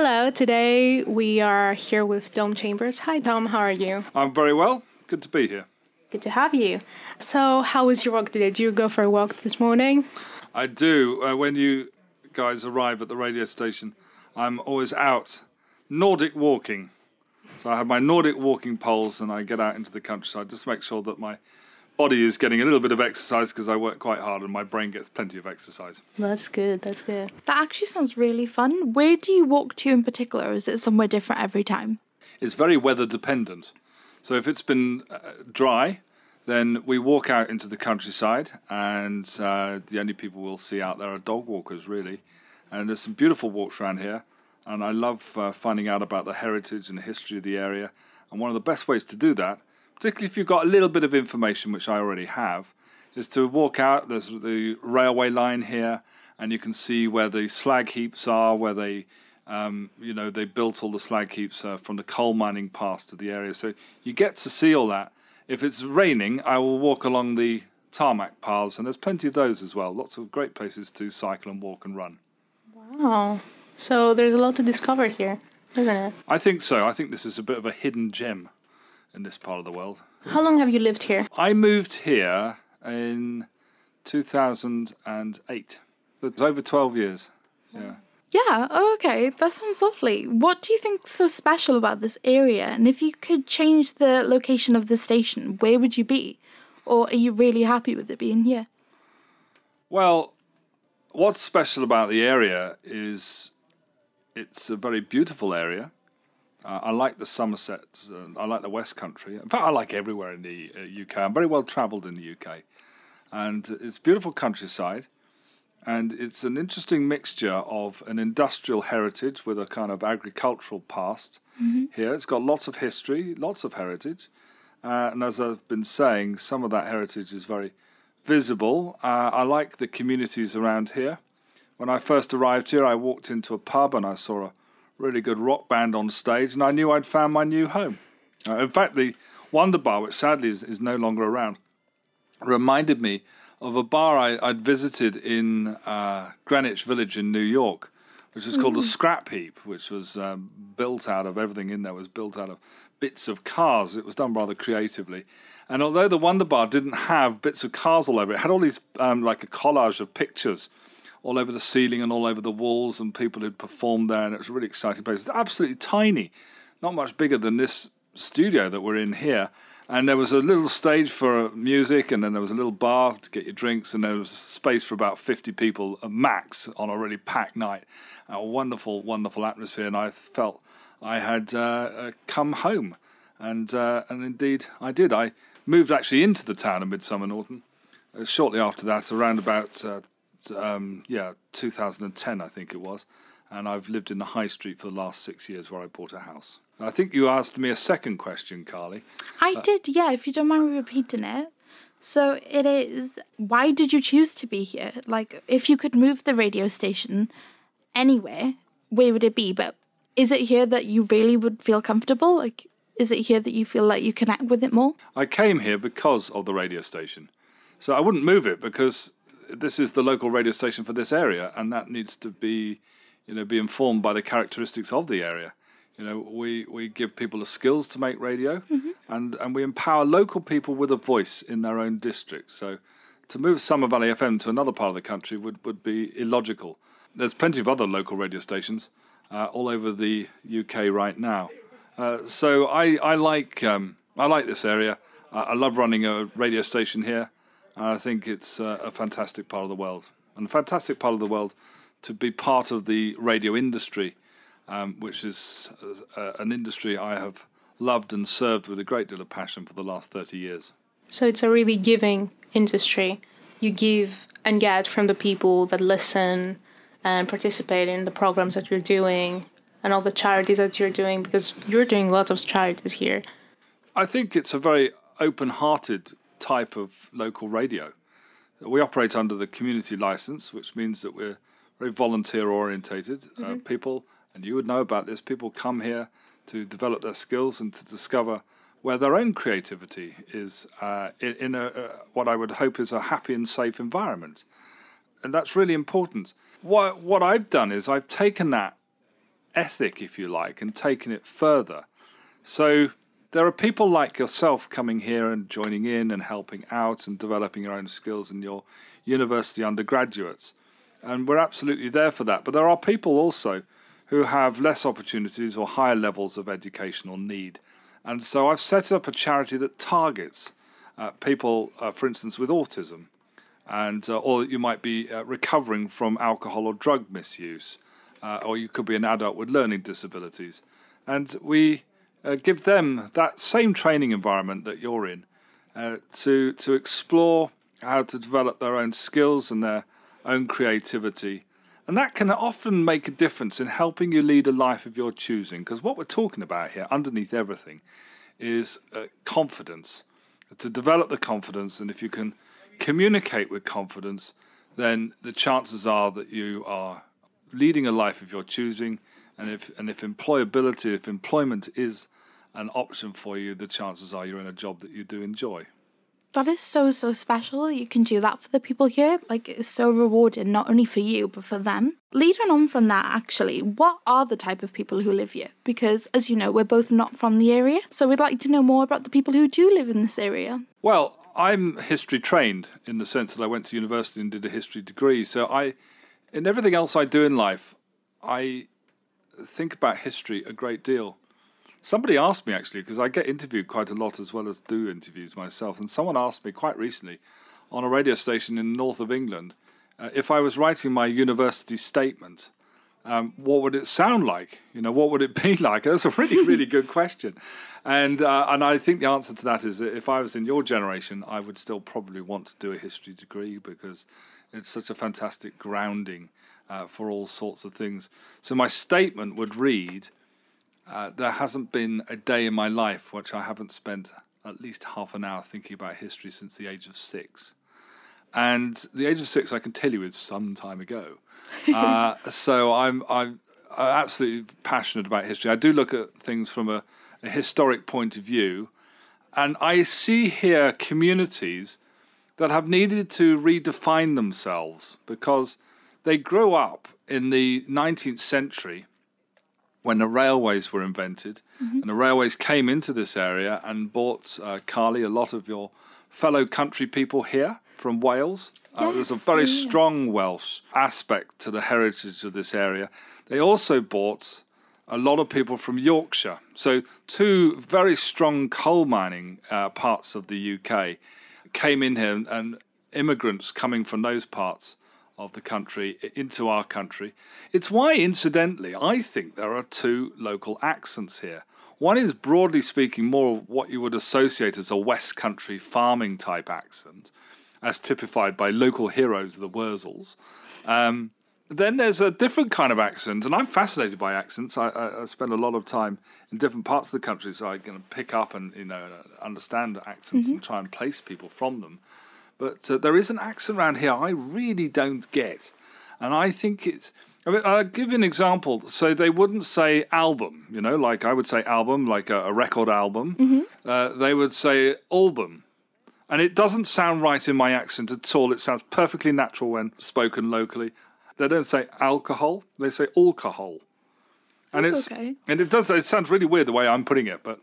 Hello, today we are here with Dom Chambers. Hi, Dom, how are you? I'm very well. Good to be here. Good to have you. So, how was your walk today? Did you go for a walk this morning? I do. Uh, when you guys arrive at the radio station, I'm always out Nordic walking. So I have my Nordic walking poles and I get out into the countryside just to make sure that my body is getting a little bit of exercise because I work quite hard and my brain gets plenty of exercise. That's good, that's good. That actually sounds really fun. Where do you walk to in particular, or is it somewhere different every time? It's very weather dependent. So if it's been uh, dry, then we walk out into the countryside, and uh, the only people we'll see out there are dog walkers, really. And there's some beautiful walks around here, and I love uh, finding out about the heritage and the history of the area. And one of the best ways to do that particularly if you've got a little bit of information, which I already have, is to walk out. There's the railway line here, and you can see where the slag heaps are, where they, um, you know, they built all the slag heaps uh, from the coal mining past to the area. So you get to see all that. If it's raining, I will walk along the tarmac paths, and there's plenty of those as well. Lots of great places to cycle and walk and run. Wow. So there's a lot to discover here, isn't it? I think so. I think this is a bit of a hidden gem in this part of the world. How long have you lived here? I moved here in 2008. It's over 12 years. Yeah. Yeah, oh, okay, that sounds lovely. What do you think's so special about this area? And if you could change the location of the station, where would you be? Or are you really happy with it being here? Well, what's special about the area is it's a very beautiful area. Uh, I like the Somerset. Uh, I like the West Country. In fact, I like everywhere in the uh, UK. I'm very well travelled in the UK, and it's beautiful countryside, and it's an interesting mixture of an industrial heritage with a kind of agricultural past. Mm-hmm. Here, it's got lots of history, lots of heritage, uh, and as I've been saying, some of that heritage is very visible. Uh, I like the communities around here. When I first arrived here, I walked into a pub and I saw a really good rock band on stage, and I knew I'd found my new home. Uh, in fact, the Wonder Bar, which sadly is, is no longer around, reminded me of a bar I, would visited in uh, Greenwich Village in New York, which is called the mm. Scrap Heap, which was um, built out of everything in there was built out of bits of cars. It was done rather creatively. And although the Wonder Bar didn't have bits of cars all over it, it had all these um, like a collage of pictures all over the ceiling and all over the walls, and people who'd performed there, and it was a really exciting place. It's absolutely tiny, not much bigger than this studio that we're in here. And there was a little stage for music, and then there was a little bar to get your drinks, and there was space for about 50 people max on a really packed night. A wonderful, wonderful atmosphere, and I felt I had uh, uh, come home. And, uh, and indeed, I did. I moved actually into the town of Midsomer Norton uh, shortly after that, around about uh, um, yeah, 2010, I think it was. And I've lived in the high street for the last six years where I bought a house. I think you asked me a second question, Carly. I uh, did, yeah, if you don't mind me repeating it. So it is, why did you choose to be here? Like, if you could move the radio station anywhere, where would it be? But is it here that you really would feel comfortable? Like, is it here that you feel like you connect with it more? I came here because of the radio station. So I wouldn't move it because this is the local radio station for this area, and that needs to be, you know, be informed by the characteristics of the area. You know, we, we give people the skills to make radio, mm-hmm. and, and we empower local people with a voice in their own district. So to move Somer Valley FM to another part of the country would, would be illogical. There's plenty of other local radio stations uh, all over the UK right now. Uh, so I, I like um, I like this area. Uh, I love running a radio station here. I think it's uh, a fantastic part of the world, and a fantastic part of the world to be part of the radio industry, um, which is uh, an industry I have loved and served with a great deal of passion for the last 30 years. So it's a really giving industry. You give and get from the people that listen and participate in the programs that you're doing and all the charities that you're doing because you're doing lots of charities here. I think it's a very open hearted type of local radio. We operate under the community license, which means that we're very volunteer orientated. Uh, mm-hmm. Uh, people, and you would know about this, people come here to develop their skills and to discover where their own creativity is uh, in, in a, uh, what I would hope is a happy and safe environment. And that's really important. What, what I've done is I've taken that ethic, if you like, and taken it further. So there are people like yourself coming here and joining in and helping out and developing your own skills in your university undergraduates. And we're absolutely there for that. But there are people also who have less opportunities or higher levels of educational need. And so I've set up a charity that targets uh, people, uh, for instance, with autism, and uh, or you might be uh, recovering from alcohol or drug misuse, uh, or you could be an adult with learning disabilities, and we uh, give them that same training environment that you're in to to explore how to develop their own skills and their own creativity. And that can often make a difference in helping you lead a life of your choosing. Because what we're talking about here, underneath everything, is uh, confidence. To develop the confidence, and if you can communicate with confidence, then the chances are that you are leading a life of your choosing. And if and if employability, if employment is an option for you, the chances are you're in a job that you do enjoy. That is so, so special. You can do that for the people here. Like, it's so rewarding, not only for you, but for them. Leading on from that, actually, what are the type of people who live here? Because, as you know, we're both not from the area. So we'd like to know more about the people who do live in this area. Well, I'm history trained in the sense that I went to university and did a history degree. So I, in everything else I do in life, I think about history a great deal. Somebody asked me actually, because I get interviewed quite a lot as well as do interviews myself, and someone asked me quite recently on a radio station in the north of England uh, if I was writing my university statement. Um, what would it sound like? You know, what would it be like? That's a really, really good question, and uh, and I think the answer to that is that if I was in your generation, I would still probably want to do a history degree because it's such a fantastic grounding uh, for all sorts of things. So my statement would read: uh, there hasn't been a day in my life which I haven't spent at least half an hour thinking about history since the age of six. And the age of six, I can tell you, is some time ago. uh, so I'm, I'm, I'm absolutely passionate about history. I do look at things from a, a historic point of view, and I see here communities that have needed to redefine themselves because they grew up in the 19th century when the railways were invented, mm-hmm. and the railways came into this area and brought uh, Carly, a lot of your fellow country people here from Wales. Yes, uh, there's a very yeah. strong Welsh aspect to the heritage of this area. They also brought a lot of people from Yorkshire. So, two very strong coal mining uh, parts of the UK came in here, and immigrants coming from those parts of the country into our country. It's why, incidentally, I think there are two local accents here. One is broadly speaking more what you would associate as a West Country farming type accent, as typified by local heroes, the Wurzels. Um, then there's a different kind of accent, and I'm fascinated by accents. I, I, I, spend a lot of time in different parts of the country, so I can pick up and you know understand accents mm-hmm. and try and place people from them. But uh, there is an accent around here I really don't get. And I think it's. I mean, I'll give you an example. So they wouldn't say album, you know, like I would say album, like a, a record album. Mm-hmm. Uh, they would say album. And it doesn't sound right in my accent at all. It sounds perfectly natural when spoken locally. They don't say alcohol, they say alcohol. And it's okay. and it does it sounds really weird the way I'm putting it, but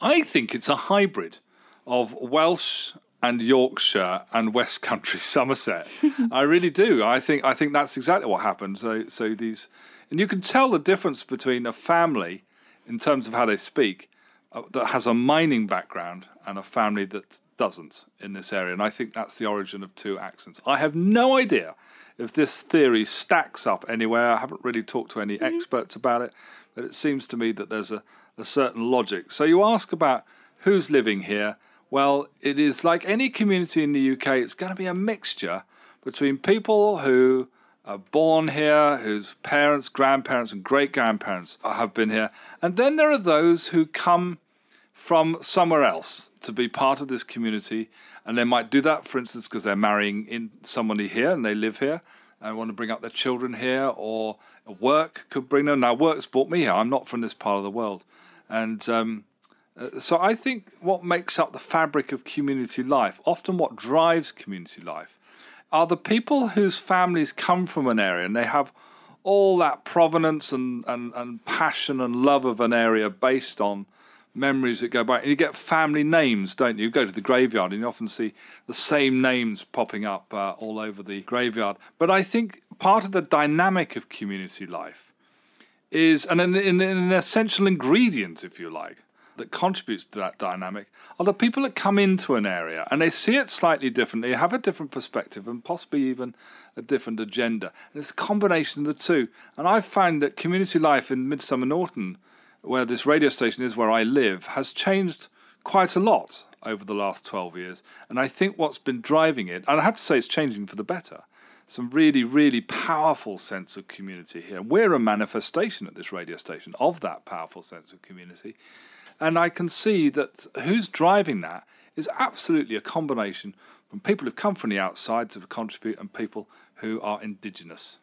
I think it's a hybrid of Welsh and Yorkshire and West Country Somerset. I really do. I think I think that's exactly what happened. So so these and you can tell the difference between a family in terms of how they speak uh, that has a mining background and a family that doesn't in this area. And I think that's the origin of two accents. I have no idea if this theory stacks up anywhere. I haven't really talked to any mm-hmm. experts about it, but it seems to me that there's a, a certain logic. So you ask about who's living here well, it is like any community in the UK, it's going to be a mixture between people who are born here, whose parents, grandparents, and great grandparents have been here. And then there are those who come from somewhere else to be part of this community. And they might do that, for instance, because they're marrying in somebody here and they live here and want to bring up their children here, or work could bring them. Now, work's brought me here. I'm not from this part of the world. And um, uh, so I think what makes up the fabric of community life, often what drives community life, are the people whose families come from an area and they have all that provenance and, and, and passion and love of an area based on memories that go back. And you get family names, don't you? You go to the graveyard and you often see the same names popping up uh, all over the graveyard. But I think part of the dynamic of community life is, an, an, an essential ingredient, if you like, that contributes to that dynamic are the people that come into an area and they see it slightly differently, have a different perspective, and possibly even a different agenda. And it's a combination of the two. And I've found that community life in Midsomer Norton where this radio station is where I live, has changed quite a lot over the last 12 years. And I think what's been driving it, and I have to say it's changing for the better, some really, really powerful sense of community here. We're a manifestation at this radio station of that powerful sense of community. And I can see that who's driving that is absolutely a combination from people who've come from the outside to contribute and people who are indigenous.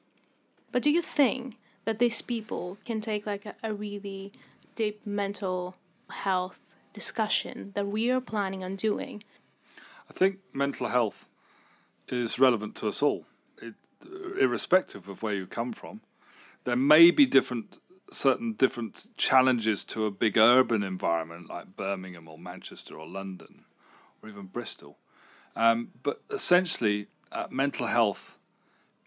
But do you think that these people can take like a, a really deep mental health discussion that we are planning on doing. I think mental health is relevant to us all, irrespective of where you come from. There may be different, certain different challenges to a big urban environment like Birmingham or Manchester or London or even Bristol, um, but essentially, uh, mental health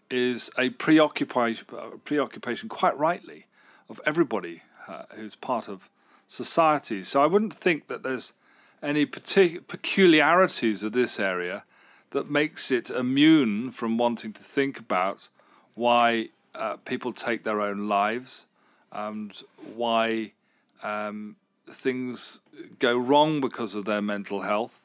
is a preoccupation, preoccupation, quite rightly, of everybody uh, who's part of society. So I wouldn't think that there's any partic- peculiarities of this area that makes it immune from wanting to think about why uh, people take their own lives and why um, things go wrong because of their mental health.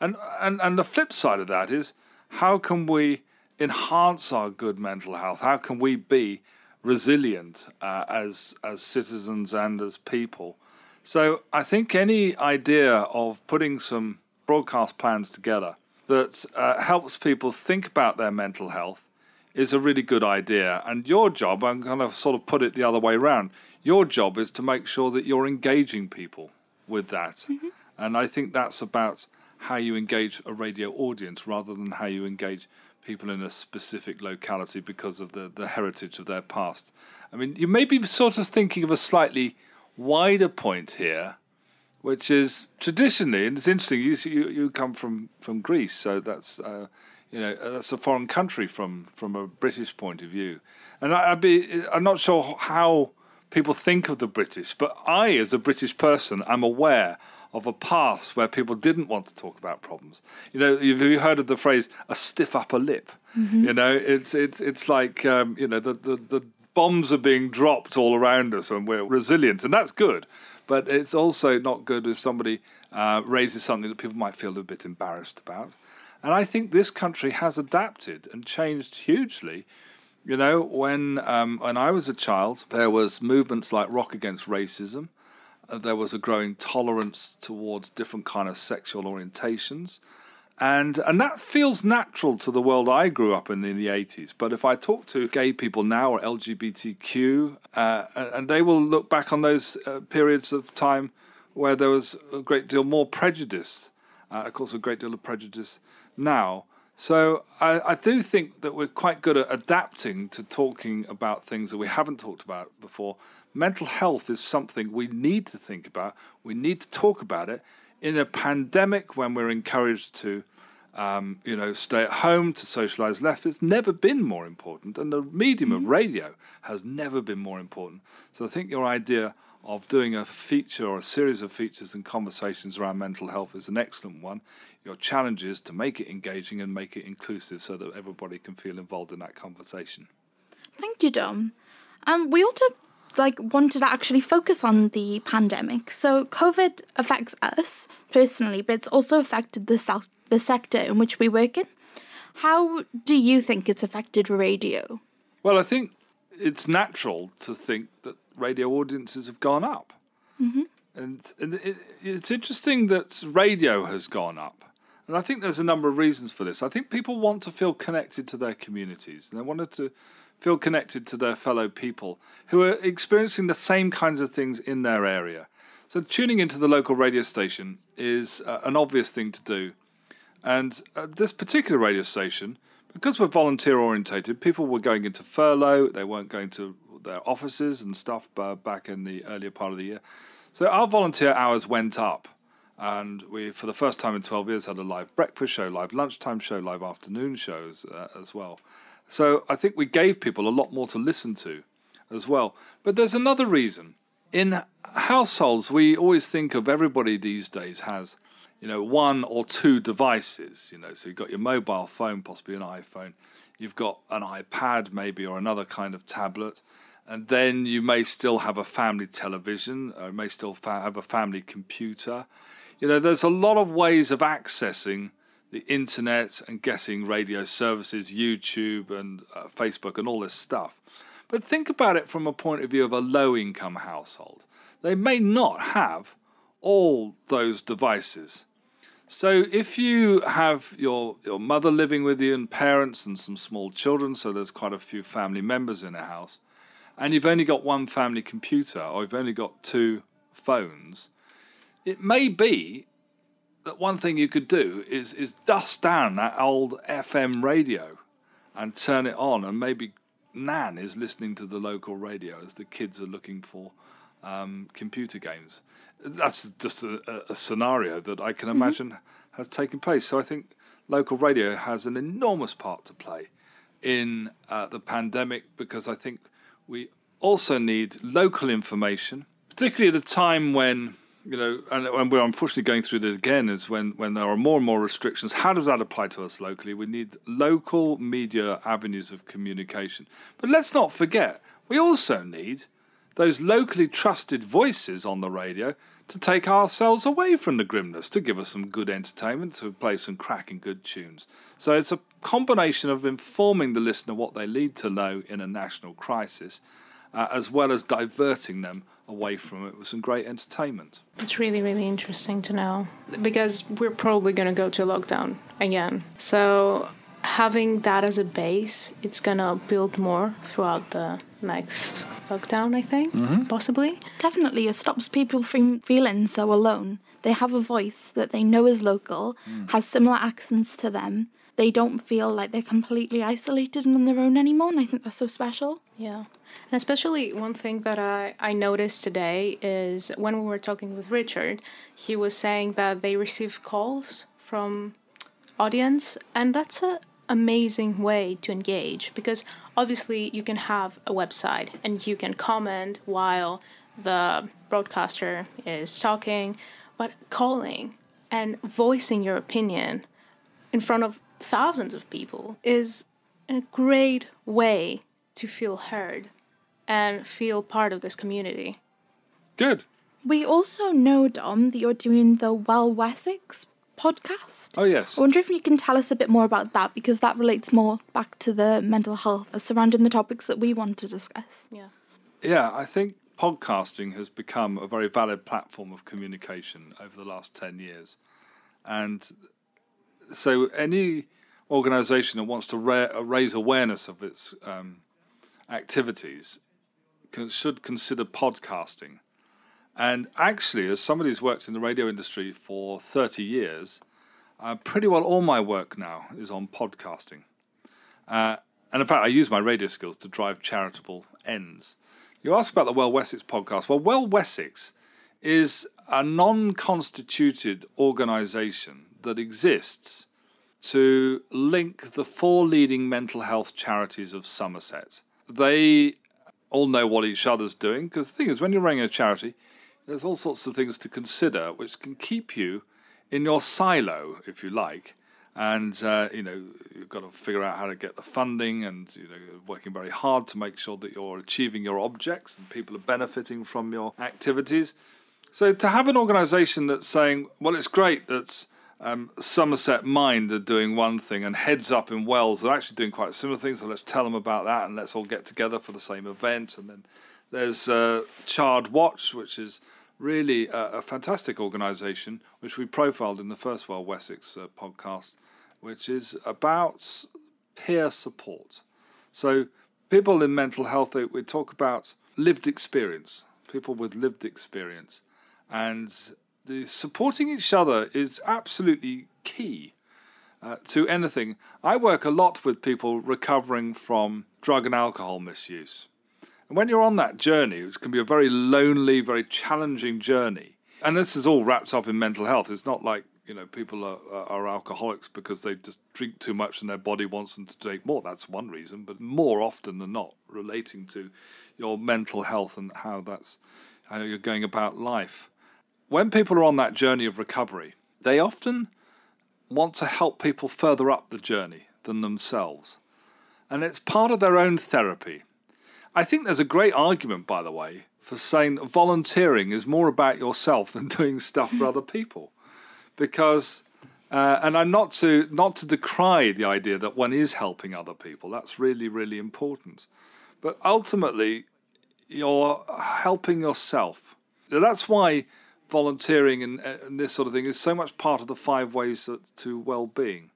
And, and, and the flip side of that is how can we enhance our good mental health? How can we be resilient uh, as as citizens and as people. So I think any idea of putting some broadcast plans together that uh, helps people think about their mental health is a really good idea. And your job, I'm going to sort of put it the other way around. Your job is to make sure that you're engaging people with that. Mm-hmm. And I think that's about how you engage a radio audience rather than how you engage people in a specific locality because of the, the heritage of their past. I mean, you may be sort of thinking of a slightly wider point here, which is traditionally, and it's interesting. You you, you come from, from Greece, so that's uh, you know that's a foreign country from from a British point of view, and I, I'd be I'm not sure how people think of the British, but I, as a British person, I'm aware of a past where people didn't want to talk about problems. You know, you've you heard of the phrase "a stiff upper lip"? Mm-hmm. You know, it's it's it's like um, you know the, the the bombs are being dropped all around us, and we're resilient, and that's good. But it's also not good if somebody uh, raises something that people might feel a bit embarrassed about. And I think this country has adapted and changed hugely. You know, when um, when I was a child, there was movements like Rock Against Racism uh, there was a growing tolerance towards different kind of sexual orientations. And and that feels natural to the world I grew up in in the 80s. But if I talk to gay people now or LGBTQ, uh, and they will look back on those uh, periods of time where there was a great deal more prejudice, uh, of course, a great deal of prejudice now. So I, I do think that we're quite good at adapting to talking about things that we haven't talked about before, mental health is something we need to think about. We need to talk about it in a pandemic when we're encouraged to, um, you know, stay at home to socialize less. It's never been more important, and the medium mm-hmm. of radio has never been more important. So I think your idea of doing a feature or a series of features and conversations around mental health is an excellent one. Your challenge is to make it engaging and make it inclusive so that everybody can feel involved in that conversation. Thank you, Dom. Um, we also like wanted to actually focus on the pandemic. So COVID affects us personally, but it's also affected the se- the sector in which we work in. How do you think it's affected radio? Well, I think it's natural to think that radio audiences have gone up. Mm-hmm. And, and it, it's interesting that radio has gone up. And I think there's a number of reasons for this. I think people want to feel connected to their communities. And they wanted to feel connected to their fellow people who are experiencing the same kinds of things in their area. So, tuning into the local radio station is uh, an obvious thing to do. And uh, this particular radio station, because we're volunteer orientated, people were going into furlough. They weren't going to their offices and stuff back in the earlier part of the year. So our volunteer hours went up. And we, for the first time in 12 years, had a live breakfast show, live lunchtime show, live afternoon shows uh, as well. So I think we gave people a lot more to listen to as well. But there's another reason. In households, we always think of everybody these days has, you know, one or two devices. You know, so you've got your mobile phone, possibly an iPhone. You've got an iPad, maybe, or another kind of tablet. And then you may still have a family television, or may still fa- have a family computer. You know, there's a lot of ways of accessing the internet and getting radio services, YouTube and uh, Facebook and all this stuff. But think about it from a point of view of a low income household. They may not have all those devices. So if you have your, your mother living with you and parents and some small children, so there's quite a few family members in a house, and you've only got one family computer or you've only got two phones, it may be that one thing you could do is is dust down that old FM radio and turn it on, and maybe Nan is listening to the local radio as the kids are looking for um, computer games. That's just a, a scenario that I can imagine mm-hmm. has taken place. So I think local radio has an enormous part to play in uh, the pandemic because I think we also need local information, particularly at a time when you know, and, and we're unfortunately going through that again is when, when there are more and more restrictions. How does that apply to us locally? We need local media avenues of communication. But let's not forget, we also need those locally trusted voices on the radio to take ourselves away from the grimness, to give us some good entertainment, to play some cracking good tunes. So it's a combination of informing the listener what they need to know in a national crisis, uh, as well as diverting them away from it with some great entertainment. It's really, really interesting to know because we're probably going to go to lockdown again. So having that as a base, it's going to build more throughout the next lockdown, I think, mm-hmm. possibly. Definitely, it stops people from feeling so alone. They have a voice that they know is local, mm. has similar accents to them. They don't feel like they're completely isolated and on their own anymore, and I think that's so special. Yeah. And especially one thing that I, I noticed today is when we were talking with Richard, he was saying that they receive calls from audience, and that's an amazing way to engage because obviously you can have a website and you can comment while the broadcaster is talking, but calling and voicing your opinion in front of thousands of people is a great way to feel heard and feel part of this community. Good. We also know, Dom, that you're doing the Well Wessex podcast. Oh, yes. I wonder if you can tell us a bit more about that because that relates more back to the mental health surrounding the topics that we want to discuss. Yeah. Yeah, I think podcasting has become a very valid platform of communication over the last 10 years. And so any organization that wants to ra- raise awareness of its um, activities should consider podcasting. And actually, as somebody who's worked in the radio industry for 30 years, uh, pretty well all my work now is on podcasting. Uh, and in fact, I use my radio skills to drive charitable ends. You ask about the Well Wessex podcast. Well, Well Wessex is a non constituted organization that exists to link the four leading mental health charities of Somerset. They all know what each other's doing. Because the thing is, when you're running a charity, there's all sorts of things to consider which can keep you in your silo, if you like. And uh, you know you've got to figure out how to get the funding, and you know working very hard to make sure that you're achieving your objects and people are benefiting from your activities. So to have an organisation that's saying, well, it's great that um, Somerset Mind are doing one thing, and Heads Up in Wells they're actually doing quite similar things. So let's tell them about that, and let's all get together for the same event. And then there's uh, Chard Watch, which is really a, a fantastic organisation, which we profiled in the first Well Wessex uh, podcast, which is about peer support. So people in mental health, we talk about lived experience, people with lived experience, and the supporting each other is absolutely key. uh, to anything. I work a lot with people recovering from drug and alcohol misuse. And when you're on that journey, it can be a very lonely, very challenging journey. And this is all wrapped up in mental health. It's not like you know people are, are alcoholics because they just drink too much and their body wants them to take more. That's one reason, but more often than not, relating to your mental health and how that's how you're going about life. When people are on that journey of recovery, they often want to help people further up the journey than themselves. And it's part of their own therapy. I think there's a great argument, by the way, for saying volunteering is more about yourself than doing stuff for other people. Because, uh, and I'm not to, not to decry the idea that one is helping other people, that's really, really important. But ultimately, you're helping yourself. That's why volunteering and, and, this sort of thing is so much part of the five ways to well-being,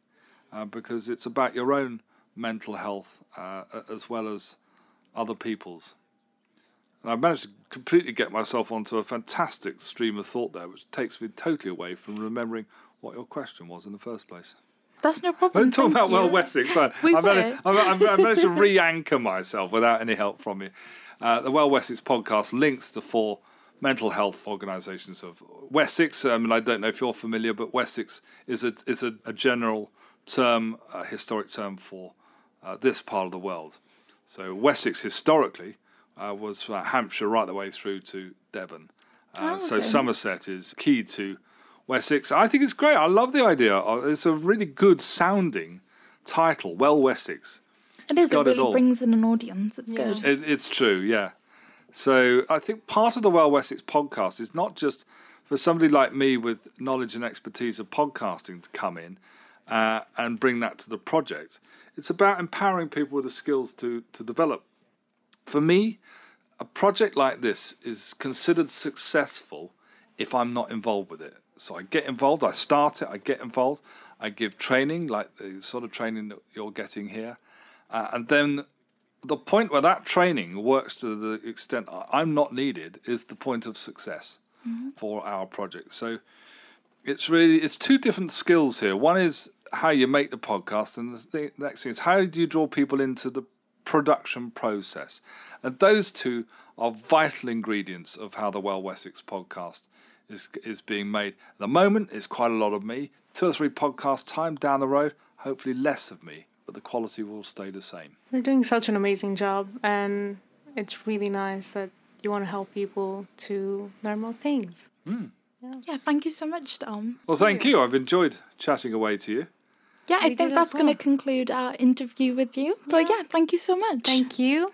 uh, because it's about your own mental health uh, as well as other people's. And I've managed to completely get myself onto a fantastic stream of thought there, which takes me totally away from remembering what your question was in the first place. That's no problem. Don't talk about you. Well Wessex. we I've, managed, I've managed to re-anchor myself without any help from you. Uh, the Well Wessex podcast links to four mental health organisations of Wessex. I mean, I don't know if you're familiar, but Wessex is a is a, a general term, a historic term for uh, this part of the world. So Wessex historically uh, was uh, Hampshire right the way through to Devon. Uh, oh, okay. So Somerset is key to Wessex. I think it's great. I love the idea. It's a really good sounding title, Well Wessex. It is. It really it brings in an audience. It's yeah. good. It, it's true. Yeah. So I think part of the Well Wessex podcast is not just for somebody like me with knowledge and expertise of podcasting to come in uh, and bring that to the project. It's about empowering people with the skills to to develop. For me, a project like this is considered successful if I'm not involved with it. So I get involved, I start it, I get involved, I give training like the sort of training that you're getting here, uh, and then the point where that training works to the extent I'm not needed is the point of success mm-hmm. for our project. So it's really it's two different skills here. One is how you make the podcast, and the next thing is how do you draw people into the production process. And those two are vital ingredients of how the Well Wessex podcast is is being made. At the moment, it's quite a lot of me. Two or three podcast time down the road, hopefully less of me but the quality will stay the same. You're doing such an amazing job, and it's really nice that you want to help people to learn more things. Mm. Yeah. yeah, thank you so much, Dom. Well, thank you. I've enjoyed chatting away to you. Yeah, we I think that's well. going to conclude our interview with you. Yeah. But yeah, thank you so much. Thank you.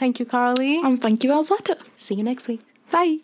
Thank you, Carly. And thank you, Alzata. See you next week. Bye.